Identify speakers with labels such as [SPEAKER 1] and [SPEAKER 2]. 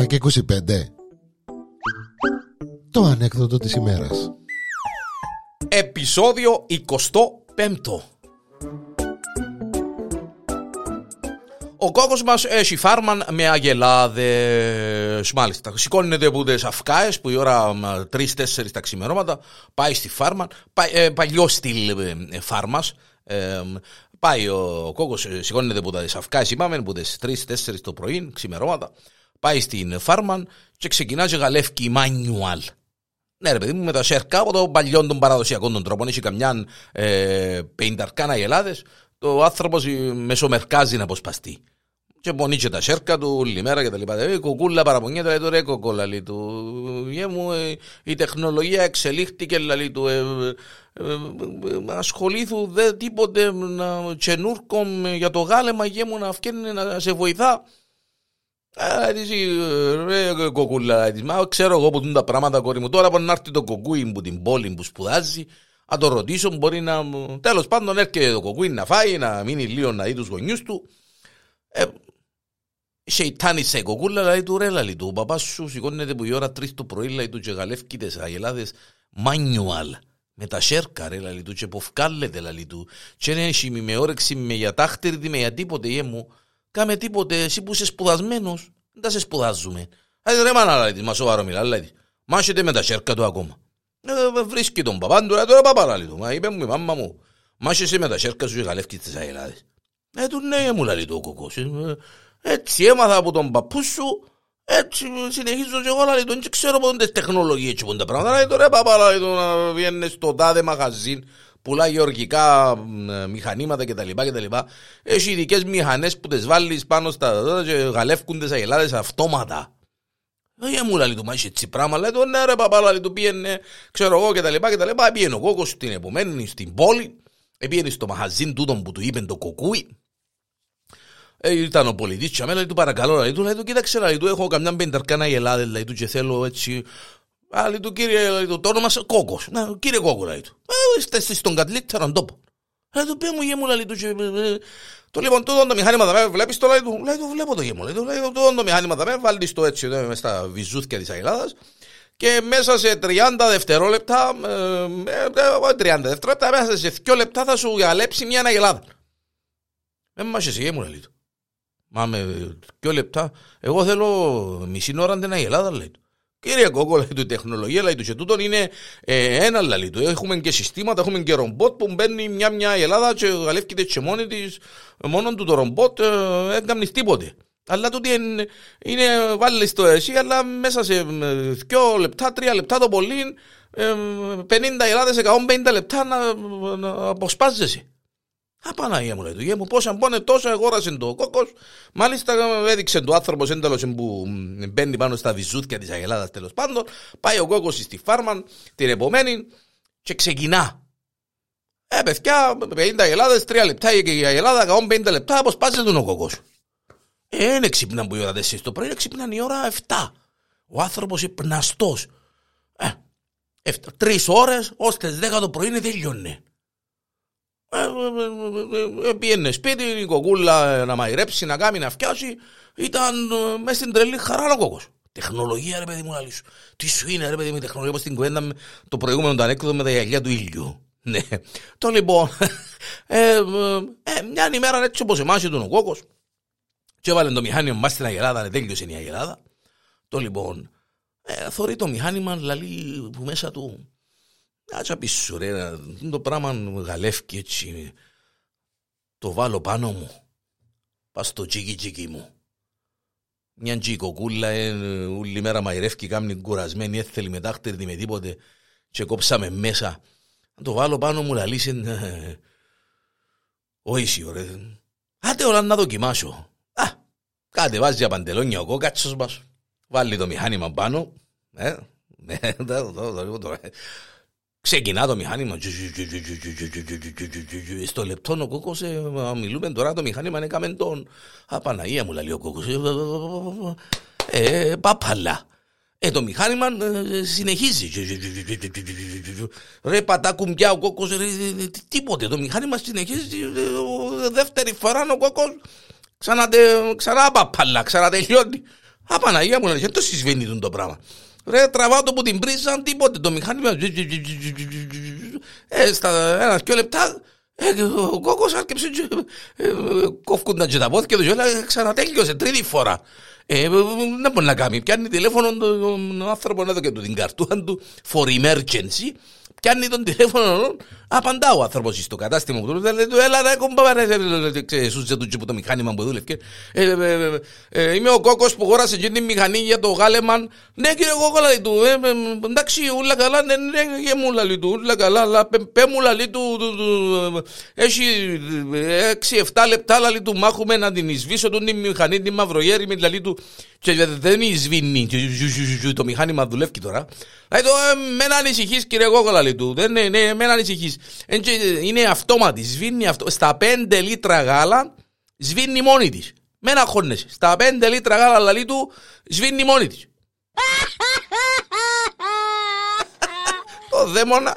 [SPEAKER 1] 7 και 25 Το ανέκδοτο της ημέρας.
[SPEAKER 2] Επισόδιο 25 Ο κόκκος μας έχει φάρμαν με αγελάδες. Μάλιστα Σηκώνεται από τις αυκάες που η ώρα 3-4 τα ξημερώματα Πάει στη φάρμαν ε, Παλιό στυλ ε, φάρμας. Ε, Πάει ο κόκκος, σηκώνεται από τα αυκάες είπαμε, από τι 3-4 το πρωί, ξημερώματα. Πάει στην φάρμαν και ξεκινά και γαλεύκει μανιουάλ. Ναι, ρε παιδί μου, με τα σέρκα από το παλιό των παραδοσιακών των τρόπων. Έχει καμιά ε, πενταρκάνα γελάδες, το άνθρωπος μεσομερκάζει να αποσπαστεί. Και πονεί και τα σέρκα του όλη μέρα και τα λοιπά. Ε, κουκούλα παραπονιέται, λέει το ρε κοκόλα, λέει του. Γε μου, ε, η τεχνολογία εξελίχθηκε, λέει του. Ε, ε, ε ασχολήθου δε τίποτε να τσενούρκο για το γάλεμα, γε μου να φτιάχνει να σε βοηθά. Ρε κοκούλα, μα ξέρω εγώ που δουν τα πράγματα κόρη μου. Τώρα μπορεί να έρθει το κοκκούι που την πόλη που σπουδάζει, να το ρωτήσω, μπορεί να. Τέλος πάντων έρχεται το κοκκούι να φάει, να μείνει λίγο να δει τους γονιούς του. Ε, Σεϊτάνι σε κοκούλα, λέει του ρε, λέει του. Ο παπάς σου σηκώνεται που η ώρα τρεις το πρωί, λέει του και γαλεύκει τις αγελάδες μάνιουαλ. Με τα σέρκα ρε, λέει του, και ποφκάλετε, λέει του. Και δεν έχει με όρεξη, με για τάχτερη, με για τίποτε, γε μου. Κάμε τίποτε, εσύ που είσαι σπουδασμένος, δεν τα σε σπουδάζουμε. Άρα ρε μάνα, λέει μα σοβαρό μιλά, λέει Μάχεται με τα σέρκα του ακόμα. Ε, βρίσκει τον παπά του, τώρα παπά, λέει του. Μα είπε μου η μάμα μου, μάχεσαι με τα σέρκα σου και γαλεύκει τις αγελάδες. Ε, του ναι, μου λέει το κοκός. Ε, έτσι έμαθα από τον παππού σου, έτσι συνεχίζω και εγώ, λέει, δεν ξέρω πότε τεχνολογίες και πότε πράγματα. Λέει, τώρα παπά, λέει, να βγαίνεις στο τάδε μαγαζίν, πουλά γεωργικά μηχανήματα κτλ. κτλ. Έχει ειδικές μηχανές που τις βάλεις πάνω στα δόντια και γαλεύκουν τις αγελάδες αυτόματα. Δεν μου λέει του, μα είσαι έτσι πράγμα, λέει του, ναι ρε παπά, λέει του πήγαινε, ξέρω εγώ κτλ. κτλ. Πήγαινε ο κόκκος στην επομένη στην πόλη, πήγαινε στο μαγαζίν τούτον που του είπε το κοκούι, ε, ήταν ο πολιτής και αμένα, του παρακαλώ, λέει του, λέει του, κοίταξε, λέει του, έχω καμιά πενταρκάνα γελάδες, λέει του, και θέλω έτσι, Α, λέει του, κύριε, λέει του, το όνομα σε κόκκος, να, κύριε κόκκο, λέει του, ε, είστε στον κατλύτερον τόπο. Λέει του, πέ μου, γε μου, λέει του, και, ε, το λοιπόν, το το μηχάνημα δαμέ, βλέπεις το, λέει του, λέει του, βλέπω το γε μου, λέει του, λέει το το μηχάνημα δαμέ, βάλεις το έτσι, εδώ, μες στα βυζούθια της αγελάδας, και μέσα σε 30 δευτερόλεπτα, ε, 30 δευτερόλεπτα, μέσα σε 2 λεπτά θα σου γαλέψει μια αγελάδα. Δεν μας εσύ, μου λέει του. Μα με δυο λεπτά. Εγώ θέλω μισή ώρα την Ελλάδα, λέει του. Κύριε Κόκο, λέει του, η τεχνολογία, λέει τους, και τούτον είναι ε, ένα, λέει του. Έχουμε και συστήματα, έχουμε και ρομπότ που μπαίνει μια-μια η Ελλάδα και γαλεύκεται και μόνη της, μόνο του το ρομπότ, ε, δεν κάνει τίποτε. Αλλά τούτο είναι, είναι βάλει το εσύ, αλλά μέσα σε ε, δυο λεπτά, τρία λεπτά το πολύ, ε, 50 Ελλάδες, 150 λεπτά να, να αποσπάζεσαι. Απαναγία μου λέει του γέ μου, πόσα μπώνε τόσο αγόρασε το κόκκος. Μάλιστα έδειξε το άνθρωπος ένταλος που μπαίνει πάνω στα βυζούθια της Αγελάδας τέλος πάντων. Πάει ο κόκκος στη φάρμα την επομένη και ξεκινά. Ε, παιδιά, 50 Αγελάδες, 3 λεπτά και η Αγελάδα, 150 λεπτά, αποσπάζεται τον ο κόκκος. Ε, δεν ξύπναν που η ώρα 4 το πρωί, ξύπναν η ώρα 7. Ο άνθρωπος υπναστός. Ε, τρεις ώρες, ώστε 10 το πρωί είναι τελειώνει. Πήγαινε σπίτι, η κοκούλα να μαϊρέψει, να κάνει, να φτιάσει. Ήταν μέσα στην τρελή χαρά ο κόκκος. Τεχνολογία ρε παιδί μου άλλη Τι σου είναι ρε παιδί μου η τεχνολογία όπως την κουβέντα το προηγούμενο το ανέκδοτο με τα γυαλιά του ήλιου. Ναι. Το λοιπόν, ε, ε, μια ημέρα έτσι όπως εμάς ήταν ο κόκκος και έβαλε το μηχάνημα μας στην Αγελάδα, τέλειωσε η Αγελάδα. Το λοιπόν, ε, θωρεί το μηχάνημα λαλεί που μέσα του Άτσα πίσω ρε, το πράγμα γαλεύκει έτσι. Το βάλω πάνω μου. Πας στο τσίκι τσίκι μου. Μια τσικοκούλα, ε, όλη μέρα μαϊρεύκει, κάμνη κουρασμένη, έθελη με τάχτερη με τίποτε και κόψαμε μέσα. Να το βάλω πάνω μου, λαλείς, ε, όχι ρε. Άτε όλα να δοκιμάσω. Α, κάτε βάζει για παντελόνια ο κόκατσος μας. Βάλει το μηχάνημα πάνω. Ε, ναι, Ξεκινά το μηχάνημα. Στο λεπτό ο κόκκος, μιλούμε τώρα το μηχάνημα, έκαμε τον. Απαναγία μου λέει ο κόκκος. Ε, παπαλά. Ε, το μηχάνημα συνεχίζει. Ρε πατά κουμπιά ο κόκκος, τίποτε. Το μηχάνημα συνεχίζει. Δεύτερη φορά ο κόκκος ξανά παπαλά, ξανατελειώνει. Απαναγία μου λέει, δεν το συσβήνει το πράγμα. Ρε, τραβάω το που την πρίζαν, τίποτε. Το μηχάνημα. Ε, στα ένα δυο λεπτά, ε, ο κόκκος άρκεψε και ε, κόφκονταν και τα πόδια τους και ξανατέλειωσε τρίτη φορά. Ε, δεν μπορεί να κάνει. Πιάνει τηλέφωνο τον άνθρωπο να δω και του την καρτούχα του for emergency Πιάνει τον τηλέφωνο, απαντά ο άνθρωπος στο κατάστημα που δούλευε. Λέει του, έλα ρε κομπά, σου του το μηχάνημα που δούλευε. Είμαι ο κόκο που χώρασε την μηχανή για το γάλεμαν. Ναι, κύριε κόκο, λέει του, εντάξει, ούλα καλά, ναι, ναι, και μου λέει του, ούλα καλά, αλλά πέ μου λέει του, έχει 6-7 λεπτά, λέει του, μάχουμε να την εισβήσω την μηχανή, την μαυρογέρη, με λέει του, και δεν εισβήνει, το μηχάνημα δουλεύει τώρα. Δηλαδή, με να ανησυχείς κύριε Κόκολα, λέει του. Δεν είναι, ναι, με να ανησυχείς. Είναι αυτόματης, σβήνει αυτό. Στα 5 λίτρα γάλα, σβήνει μόνη της. Με να χώνεσαι. Στα 5 λίτρα γάλα, λέει του, σβήνει μόνη της. Το δαίμονα.